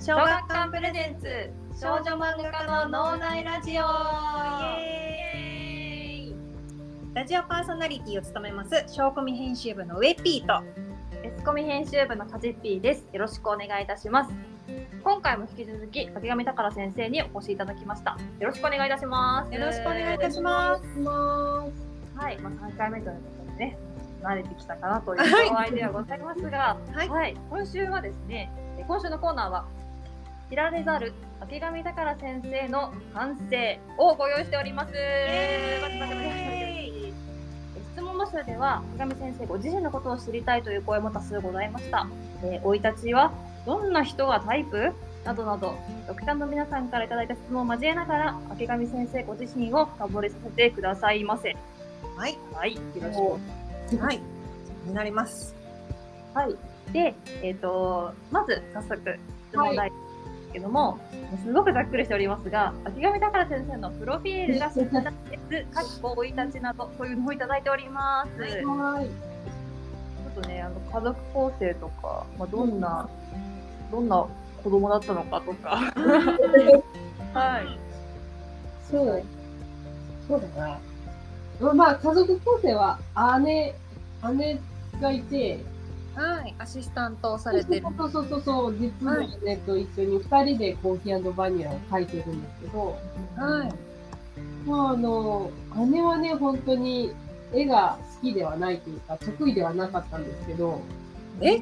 小学館プレゼンツ少女漫画家の脳内ラジオ。ラジオパーソナリティを務めます小コミ編集部のウェッピーと。エスコミ編集部のカジッピーです。よろしくお願いいたします。今回も引き続き竹上宝先生にお越しいただきました。よろしくお願いいたします。よろしくお願いいたします。はい、まあ、3回目ということでね慣れてきたかなという場合ではございますが、はい。はい、今週はですねえ今週のコーナーは知られざる竹上宝先生の反省をご用意しております。質問募集では竹上先生ご自身のことを知りたいという声も多数ございました。えー、生い立ちはどんな人がタイプ？などなど、読者の皆さんからいただいた質問を交えながら、竹上先生ご自身を深掘りさせてくださいませ。はいはい、よろしく。はいになりますはい。で、えっ、と、まず早速、質問題ですけども、すごくざっくりしておりますが、秋上宝先生のプロフィールが知りたいです。かっこ生い立ちなど、そういうのをいただいております。はいちはい。ょっとね、あの家族構成とか、まあ、どんな、どんな子供だったのかとか。はい。そう。そうだな。まあ、まあ、家族構成は姉、姉がいて、はいアシスタントをされてるそうそうそうそう、実の姉と一緒に二人でコーヒーバニラを書いてるんですけど、はいまあ、あの、姉はね、本当に絵が好きではないというか、得意ではなかったんですけど、え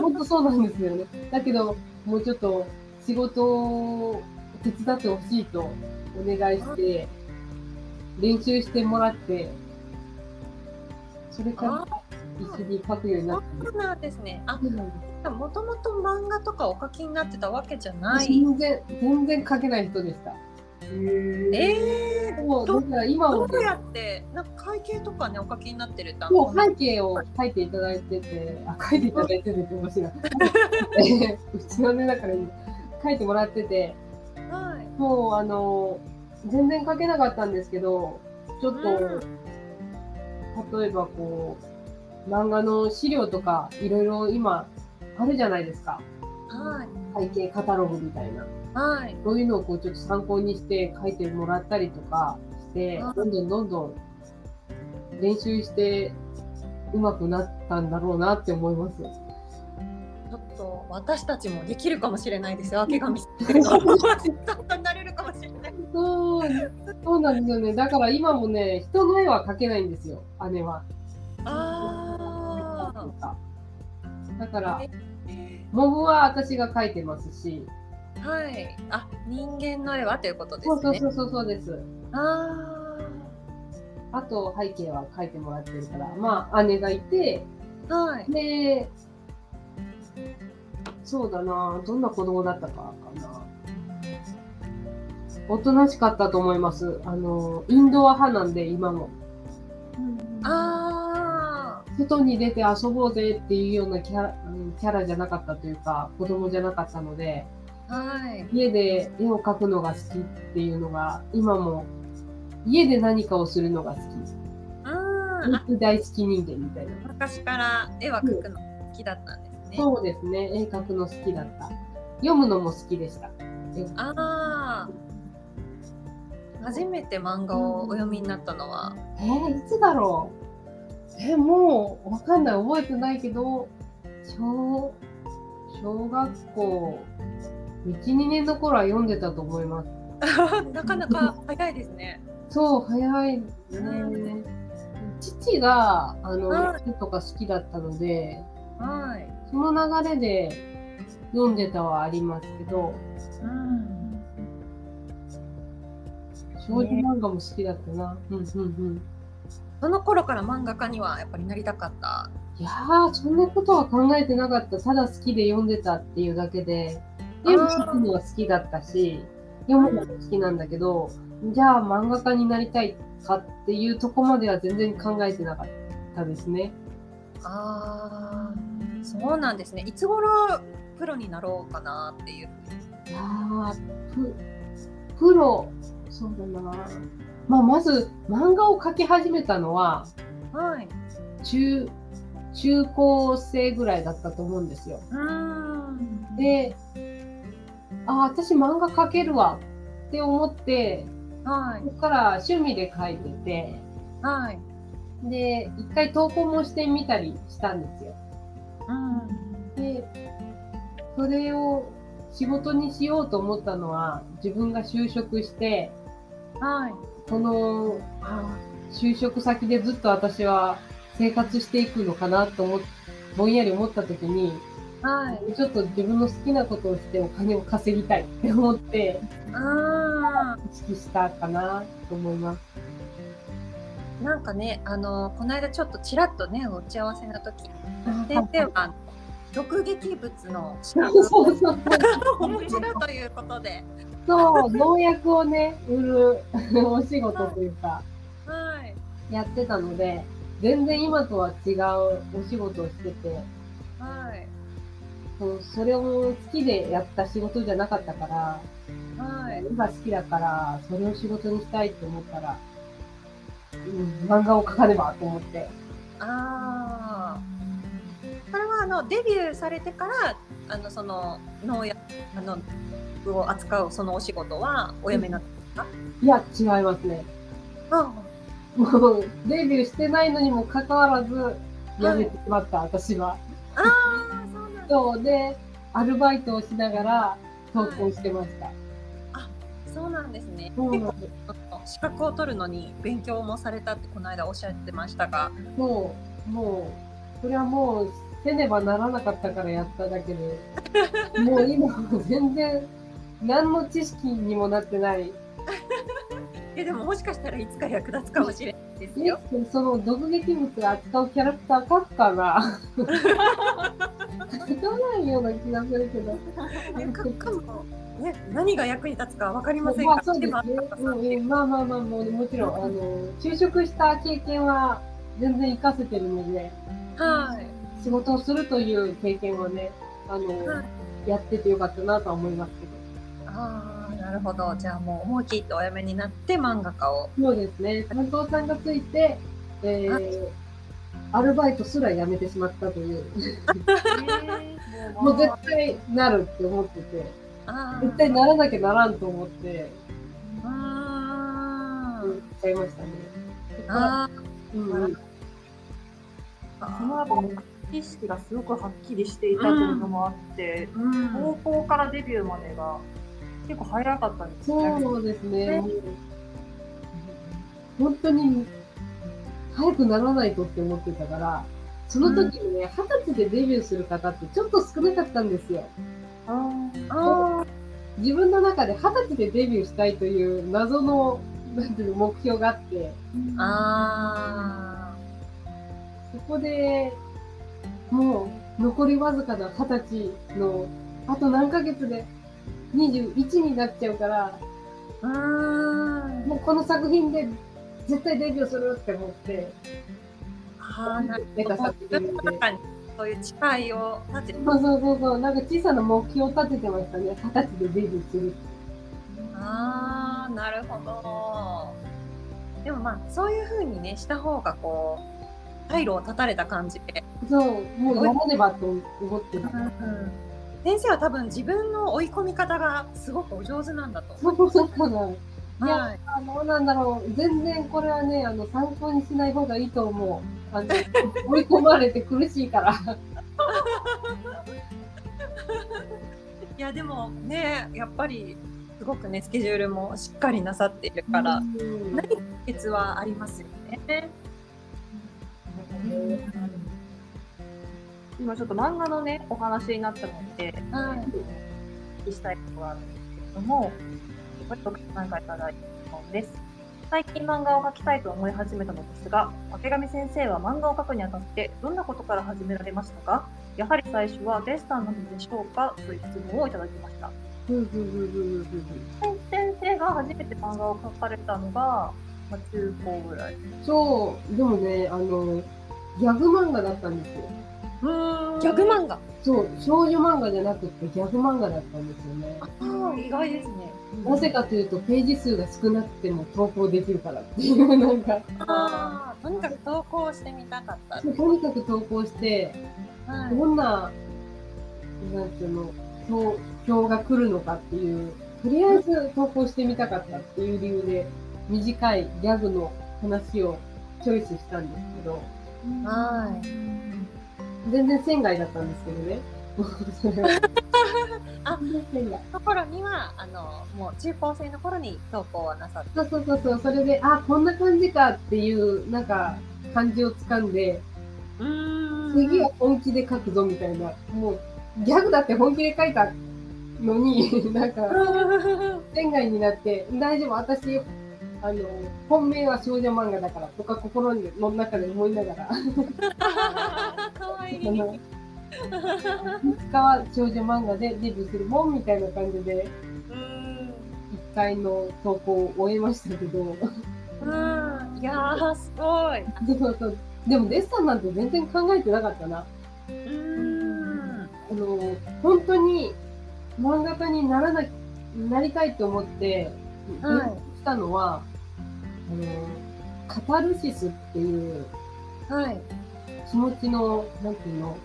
本当そうなんですよね。だけど、もうちょっと仕事を手伝ってほしいとお願いして、練習してもらって、それから一緒に描くようになった。そうなんですね。あもともと漫画とかお書きになってたわけじゃない。全然、全然描けない人でした。えー、もう、どだから今は。どうやってなんか会計とかねお書きになってるってあもう背景を描いていただいてて、あ、描いていただいててって面白い。え ーうちのね、だから描いてもらってて、はい。もうあの、全然描けなかったんですけど、ちょっと、うん。例えばこう、漫画の資料とか、いろいろ今、あるじゃないですか。はい背景カタログみたいな。はいそういうのをこうちょっと参考にして書いてもらったりとかしてうん、どんどんどんどん練習して上手くなったんだろうなって思います。ちょっと私たちもできるかもしれないですよ、明神さんになれるかもしれない。そう、そうなんですよね。だから今もね、人の絵は描けないんですよ、姉は。あだからあ、、モブは私が描いてますし、はい、あ、人間の絵はということですそうそうね。そうそうそうです。ああと背景は描いてもらってるから、まあ姉がいて、あ、はい。で、そうだな、どんな子供だったかかな。おとなしかったと思います。あの、インドア派なんで、今も。あ外に出て遊ぼうぜっていうようなキャラうんキャラじゃなかったというか、子供じゃなかったので、あ、はい。家で絵を描くのが好きっていうのが、今も、家で何かをするのが好き。うん、あ、大好き人間みたいな。昔から絵は描くの好きだったんですね。そうですね、絵描くの好きだった。読むのも好きでした。ああ。初めて漫画をお読みになったのは、えー、いつだろうえー、もうわかんない。覚えてないけど小小学校12年の頃は読んでたと思います。なかなか早いですね。そう早いね。父があのはとか好きだったのではい。その流れで読んでたはありますけどうん。少女漫画も好きだったな、うんうんうんその頃から漫画家にはやっぱりなりたかった？いやー、そんなことは考えてなかった。ただ好きで読んでたっていうだけで、絵を描くのは好きだったし、読むのも好きなんだけど、じゃあ漫画家になりたいかっていうとこまでは全然考えてなかったですね。ああ、そうなんですね。いつ頃プロになろうかなっていう。いやプロ、そうだな。まあ、まず漫画を描き始めたのは、はい。中、中高生ぐらいだったと思うんですよ。うん。で、あ、私漫画描けるわって思って、はいそこから趣味で描いてて、はい。で、一回投稿もしてみたりしたんですよ。うん。で、それを仕事にしようと思ったのは、自分が就職して、はい。この、あ就職先でずっと私は生活していくのかなと思っぼんやり思った時に、はい。ちょっと自分の好きなことをしてお金を稼ぎたいって思って、あ意識したかなと思います。あ、なんかね、あの、この間ちょっとちらっとね、打ち合わせの時、先生は、読劇物の資格 そうそうをお持ちだということで。そう、農薬をね、売る お仕事というか、はい。やってたので、全然今とは違うお仕事をしてて、はい。そうそれを好きでやった仕事じゃなかったから、はい。絵が好きだから、それを仕事にしたいと思ったら、うん、漫画を描かねばと思って。ああ。これはあのデビューされてからあのその農薬あのを扱うそのお仕事はお辞めになったいや、違いますね。か。もう、デビューしてないのにもかかわらず、辞めてしまった、私は。ああ、そうなんだ。そう、で、アルバイトをしながら投稿してました。そうなんですね。そうなんです。資格を取るのに勉強もされたってこの間おっしゃってましたが。もう、もう、それはもう、せねばならなかったからやっただけで、もう今も全然、何の知識にもなってない。えでももしかしたらいつか役立つかもしれないですよ。その毒劇物を扱うキャラクター描くかな描かないような気がするけど。ねかかもね何が役に立つかわかりませんが、まあそうですねううんまあまあまあもうもちろんあの就職した経験は全然活かせてるのではい。仕事をするという経験はねあの、はい。やっててよかったなとは思いますけああ、なるほど。じゃあもう思い切ってお辞めになって漫画家を。どそうですね。担当さんがついて、えーアルバイトすら辞めてしまったという。もう絶対なるって思ってて。あ絶対ならなきゃならんと思って。あ言っちゃいましたね。そこからあうん。うんその後も意識がすごくはっきりしていたというのもあって、うん高校からデビューまでが結構早かったんですね。そうですね。本当に早くならないとって思ってたから、その時にね、二十歳でデビューする方ってちょっと少なかったんですよ。あ自分の中で二十歳でデビューしたいという謎のなんていうの目標があって、ーあそこでもう残りわずかな二十歳のあと何ヶ月で21になっちゃうから、ー。うんもうこの作品で絶対デビューするって思って、なる出たほど作品でそういう誓いを立てて。そうそうそうそう、なんか小さな目標を立ててましたね。二十歳でデビューする。ああなるほど。でもまあそういう風にねした方がこう退路を断たれた感じで、そう、もうやらねばと思ってる。先生は多分自分の追い込み方がすごくお上手なんだとそうそうかな。いや、はいあの、なんだろう、全然これはね、あの、参考にしない方がいいと思う。あの、追い込まれて苦しいから。いやでもねやっぱりすごくねスケジュールもしっかりなさっているからうん何か秘訣はありますよね。今ちょっと漫画のね、お話になったので、はいお聞きしたいことがあるんですけれども、これと何回いただいた質問です。最近漫画を描きたいと思い始めたのですが、明上先生は漫画を描くにあたってどんなことから始められましたか？やはり最初はデッサンなのでしょうか？という質問をいただきました。うんうんうんうんうん先生が初めて漫画を描かれたのが、まあ、中高ぐらい。そう、でもね、あの、ギャグ漫画だったんですよ。ギャグ漫画そう、少女漫画じゃなくてギャグ漫画だったんですよね。あー意外ですね。なぜかというと、ページ数が少なくても投稿できるからっていう、なんか、あーとにかく投稿してみたかった。とにかく投稿して、はいどんな、なんていうの、そう票が来るのかっていう、とりあえず投稿してみたかったっていう理由で、短いギャグの話をチョイスしたんですけど、はい。全然仙外だったんですけどね。あ全然仙外。ところには、あの、もう中高生の頃に投稿はなさって。そうそうそうそう、それで、あ、こんな感じかっていう、なんか、感じをつかんで、うーん次は本気で書くぞみたいな、もう、ギャグだって本気で書いたのに、なんか、仙外になって、大丈夫、私、あの、本命は少女漫画だからとか心の中で思いながら、いい。あの、いつかは少女漫画でデビューするもんみたいな感じで、うん。一回の投稿を終えましたけど、うん。いやー、すごい。でもデッサンなんて全然考えてなかったな。うん。あの、本当に漫画家にならな、なりたいと思って、はいしたのは、あの、カタルシスっていうはい。気持ちの、なんていうの、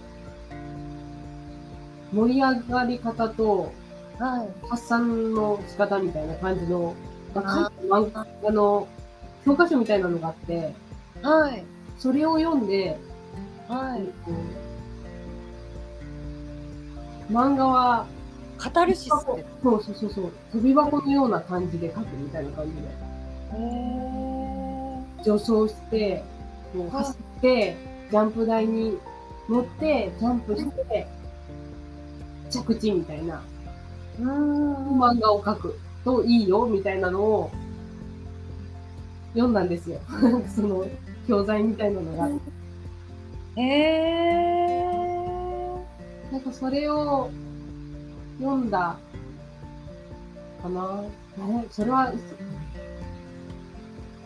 盛り上がり方とはい。発散の仕方みたいな感じの、があ書いた漫画の教科書みたいなのがあって、はい。それを読んで、はい。漫画はカタルシスって？そうそうそうそう。飛び箱のような感じで書くみたいな感じで。へ助走して、こうはい走って、ジャンプ台に乗って、ジャンプして、着地みたいなー。うん。漫画を描くといいよみたいなのを読んだんですよ。その教材みたいなのが。へー。なんかそれを読んだかな。えそれは、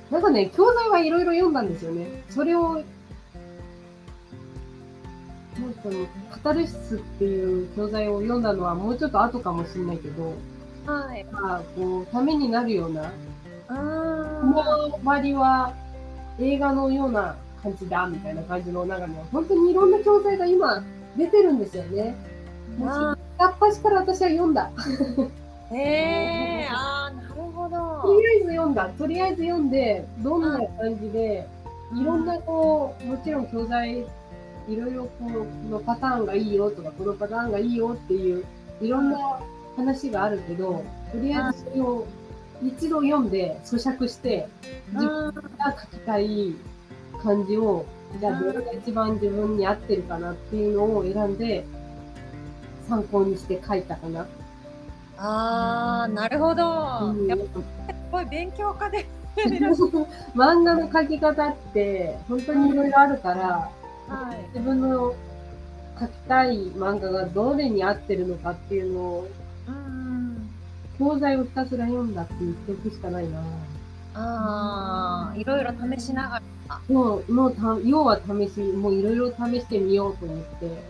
なんかね、教材はいろいろ読んだんですよね。それを、なんかカタルシスっていう教材を読んだのはもうちょっと後かもしれないけど、はい。まあ、こう、ためになるような、うこん。の割は映画のような感じだ、みたいな感じの、なんかね、本当にいろんな教材が今出てるんですよね。片っ端から私は読んだ。へー。あー、なるほど。とりあえず読んだ。とりあえず読んで、どんな感じで、いろんなこう、もちろん教材、いろいろこう、このパターンがいいよとか、このパターンがいいよっていう、いろんな話があるけど、とりあえずそれを一度読んで咀嚼して、自分うん。が書きたい感じを、じゃあどれが一番自分に合ってるかなっていうのを選んで、参考にして書いたかな。あー、なるほど。うんやっぱすごい勉強家で。漫画の描き方って本当にいろいろあるから、はい。自分の描きたい漫画がどれに合ってるのかっていうのを、うん。教材をひたすら読んだって言っておくしかないな。あー、いろいろ試しながら。もう、もうた、要は試し、もういろいろ試してみようと思って、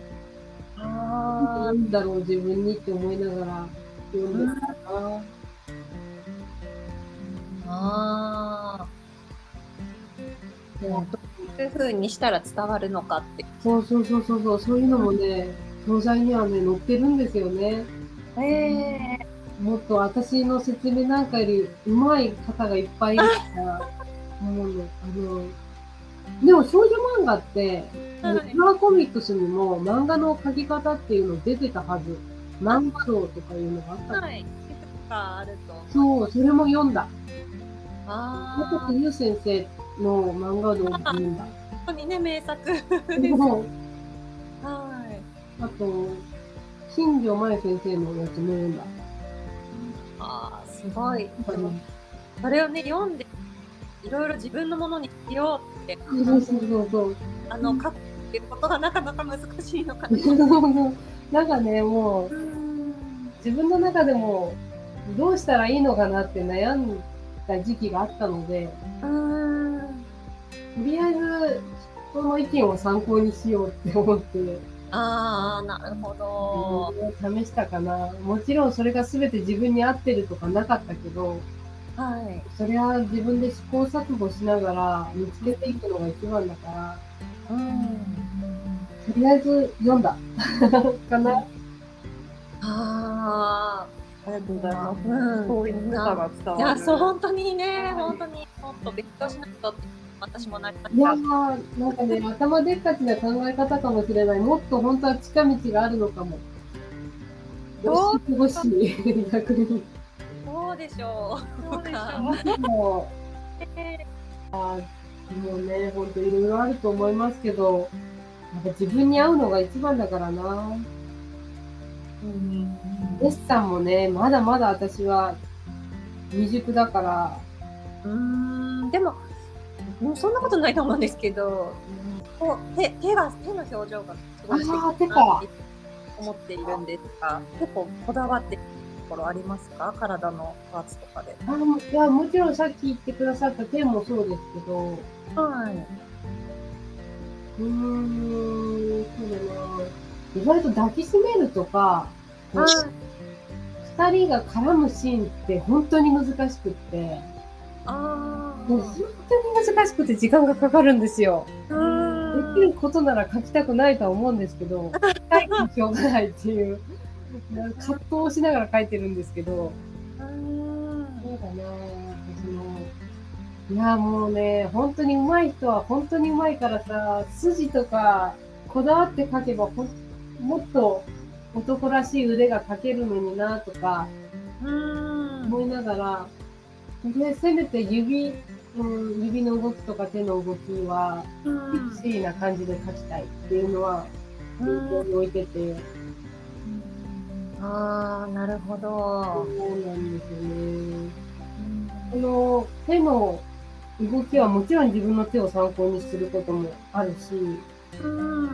なあんだろう自分にって思いながら読んでたな。ー。あー。もうどういう風にしたら伝わるのかって。そうそうそうそうそう、そういうのもね、教材にはね、載ってるんですよね。へえもっと私の説明なんかより上手い方がいっぱいいるから、もうね、あの、でも少女漫画って、はいフラーコミックスにも漫画の描き方っていうの出てたはず。漫画道とかいうのがあったの。はい。いくつかあると。そう、それも読んだ。ああ。横田優先生の漫画道も読んだ。本当にね、名作。はい。あと、新庄真由先生のやつも読んだ。ああ、すごい。それをね、読んで、いろいろ自分のものにしようって、そうそうそう。あの、書くっていうことがなかなか難しいのかな。なんかね、もう、うん。自分の中でもどうしたらいいのかなって悩んだ時期があったので、うん。とりあえず人の意見を参考にしようって思って、ああ、なるほど。試したかな。もちろんそれが全て自分に合ってるとかなかったけど、はい。それは自分で試行錯誤しながら見つけていくのが一番だから、うん。とりあえず読んだかな。あありがとうございます。うんそういう良さが伝あ。いわる。や、そう、本当にね、はい本当に、もっと勉強しないとって、私もなりまいやしー、なんかね、頭でっかちな考え方かもしれない。もっと本当は近道があるのかも。どう欲し逆に。た。そうでしょう？そうでしょう？もえう、あーもうね、本当いろいろあると思いますけど、なんか自分に合うのが一番だからな。うん。デッサンもね、まだまだ私は未熟だから、うーん、でも、もうそんなことないと思うんですけど、こう手手が手の表情がすごい素敵だなって思っているんですが、結構こだわってるところありますか？体のパーツとかで。あもいやもちろんさっき言ってくださった手もそうですけど、はい。うーん、そうだな。意外と抱きしめるとか、こう二人が絡むシーンって本当に難しくって、あもう本当に難しくて時間がかかるんですよ。あ。できることなら書きたくないとは思うんですけど、書いとしょうがないっていう、葛藤をしながら書いてるんですけど、うん。そうだなその、いや、もうね、本当に上手い人は本当に上手いからさ、筋とかこだわって書けばほん、もっと男らしい腕が描けるのになとかうん。思いながら、で、せめて指、うん、指の動きとか手の動きは、うんセクシーな感じで描きたいっていうのは、念頭に置いてて、ああ、なるほそど。うなんですよね。この手の動きはもちろん自分の手を参考にすることもあるし、うん。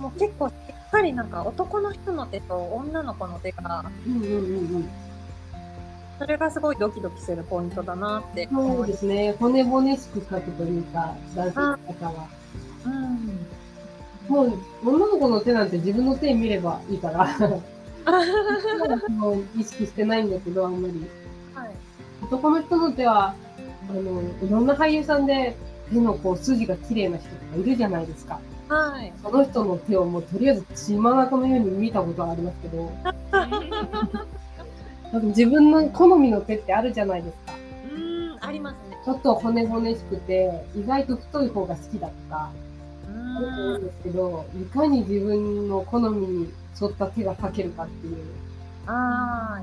もう結構しっかりなんか男の人の手と女の子の手が、うんうんうんうん。それがすごいドキドキするポイントだなってそう。ですね。骨々しく描くというか、男性の方は。うん。もう、女の子の手なんて自分の手見ればいいから、もう意識してないんだけど、あんまり。はい。男の人の手は、あの、いろんな俳優さんで手のこう筋が綺麗な人とかいるじゃないですか。はい。その人の手をもうとりあえず血眼のように見たことはありますけど、多分自分の好みの手ってあるじゃないですか。うん、ありますね。ちょっと骨々しくて、意外と太い方が好きだとか、うんん。ですけど、いかに自分の好みに沿った手が描けるかっていう。ああ、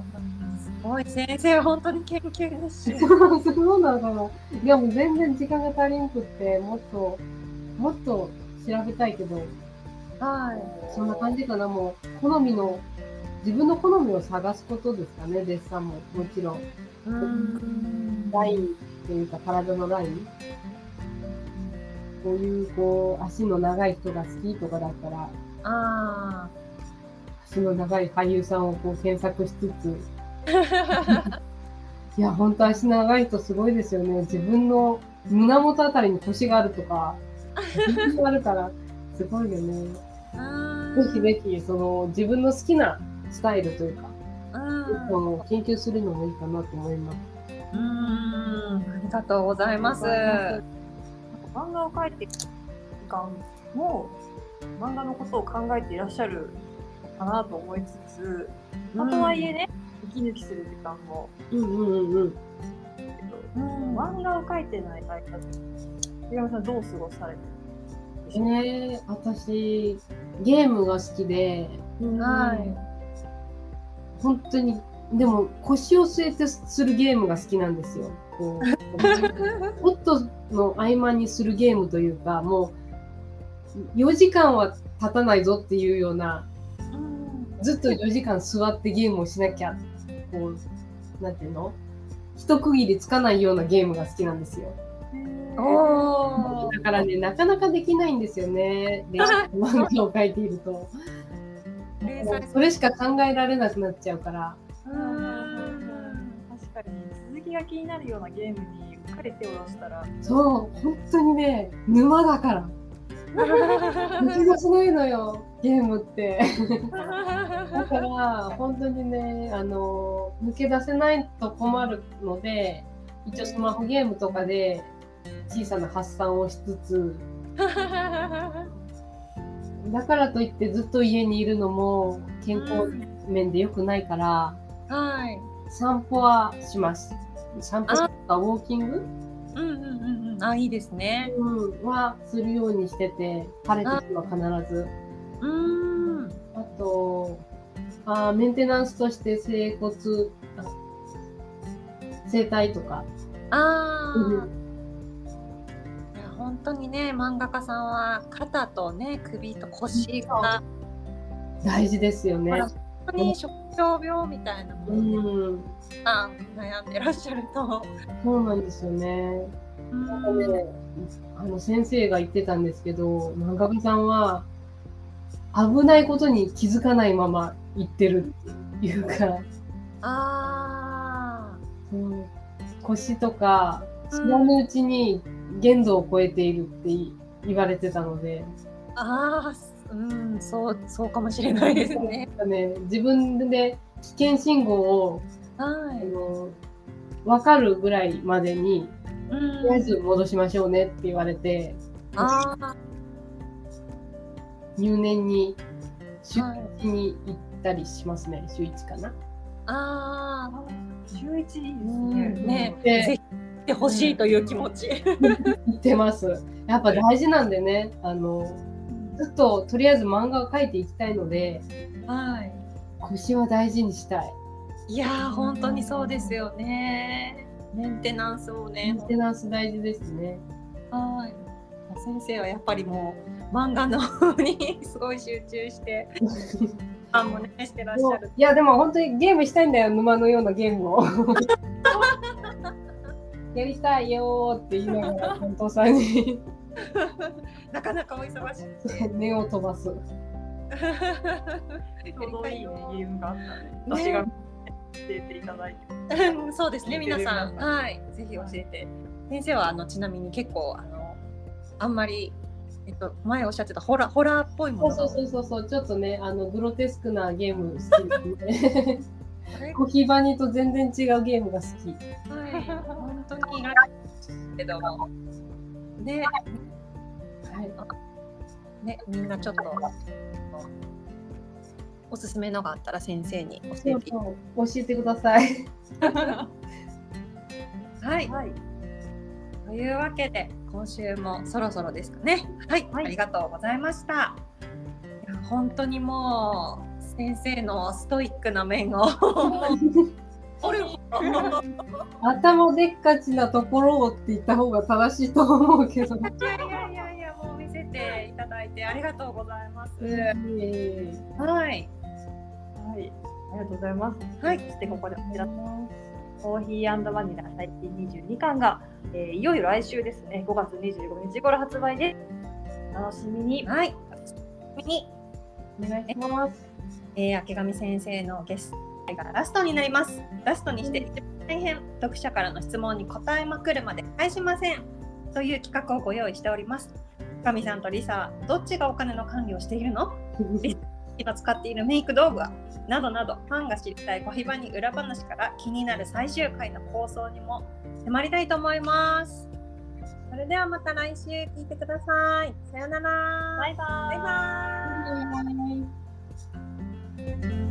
すごい先生、本当に研究ですし。そうなのかな。いやもう全然時間が足りんくって、もっと、もっと調べたいけど、はい。そんな感じかな。もう、好みの、自分の好みを探すことですかね、デッサンも。もちろん。うん。ラインっていうか、体のライン。こういう、こう、足の長い人が好きとかだったら、あ足の長い俳優さんをこう検索しつつ、あ。いや、本当足長い人すごいですよね。自分の胸元あたりに腰があるとか、自分があるから、すごいよね。ぜひぜひ、その、自分の好きなスタイルというか、うん。研究するのもいいかなと思います。うん。ありがとうございます。漫画を描いている時間も漫画のことを考えていらっしゃるかなと思いつつ、まあとはいえね、息抜きする時間もうんうんうんうん。うん漫画を描いてない間って、杉山さんどう過ごされてるんでしょうか、ねえ、私、ゲームが好きで、はい。本当に、でも腰を据えてするゲームが好きなんですよ。こうホットの合間にするゲームというか、もう4時間は経たないぞっていうような、ずっと4時間座ってゲームをしなきゃ、こう、なんていうの？一区切りつかないようなゲームが好きなんですよ。おだからね、なかなかできないんですよね。練習漫画を描いていると。それしか考えられなくなっちゃうから。確かに続きが気になるようなゲームにうっかり手を出したらそう、本当にね、沼だから。抜け出せないのよ、ゲームって。だから、本当にね、あの、抜け出せないと困るので、一応スマホゲームとかで小さな発散をしつつ、だからといってずっと家にいるのも健康面で良くないから、はい。散歩はします。散歩とかウォーキング、うんうんうんうん。あ、いいですね。うん、はするようにしてて、晴れた日は必ず。うーん。あと、あーメンテナンスとして整骨、あ整体とか。ああ、当にね漫画家さんは肩とね首と腰が大事ですよね。本当に食傷病みたいなもうので、ん、あ悩んでらっしゃると。そうなんですよね。なんかね、あの先生が言ってたんですけど、漫画家さんは危ないことに気づかないまま行ってるっていうか、あうん腰とか知らぬうちに限度を超えているって言われてたので、ーあーうんそうそうかもしれないですね。ね、自分で危険信号をあはい。の分かるぐらいまでに、うんとりあえず戻しましょうねって言われて、入念に週はい1に行ったりしますね、週1かな。あ週一いいー、ですうんね。ねでぜひ来てほしいという気持ち。行ってます。やっぱ大事なん。でね、あの、ずっととりあえず漫画を描いていきたいので、はい。腰は大事にしたい。いやー本当にそうですよね。メンテナンスもメン。テナンス大事ですね。はい。先生はやっぱりもう漫画の方にすごい集中して、ファンもねしてらっしゃる。いや、でも本当にゲームしたいん。だよ、沼のようなゲームを。やりたいよーって言いながら、本当さんに なかなかお忙しい。根を飛ばす。ちょうどいいねゲームがあったね私が教えていただいて。うんそうですね、皆さん。はい。ぜひ教えて。先生はあのちなみに結構あのあんまりえっと前おっしゃってたホラーホラーっぽいものそうそうそうそうそう、ちょっとね、あのグロテスクなゲーム好きですね。コヒバニと全然違うゲームが好き。はい。本当にけども。ね、はい。ね、みんなちょっとおすすめのがあったら先生に教えて。そうそう教えてください。はい。はい。というわけで今週もそろそろですかね。はい、はいありがとうございました。いや本当にもう先生のストイックな面を頭でっかちなところをって言った方が正しいと思うけど。いやいやいやいやもう見せていただいてありがとうございます。いえいえはい。はい。ありがとうございます。はいそしてここでお知らせコーヒーバニラ最近22巻が、えーいよいよ来週ですね、5月25日頃発売で、お楽しみに。はい。お楽しみに、お願いします。えー、明上先生のゲストがラストになります。ラストにして一番大変、読者からの質問に答えまくるまで返しません。という企画をご用意しております。神さんとリサはどっちがお金の管理をしているの？今使っているメイク道具は？などなどファンが知りたい小ひばに裏話から気になる最終回の構想にも迫りたいと思います。それではまた来週聞いてください。さよなら。バイバーイバイバーイ。バイバイ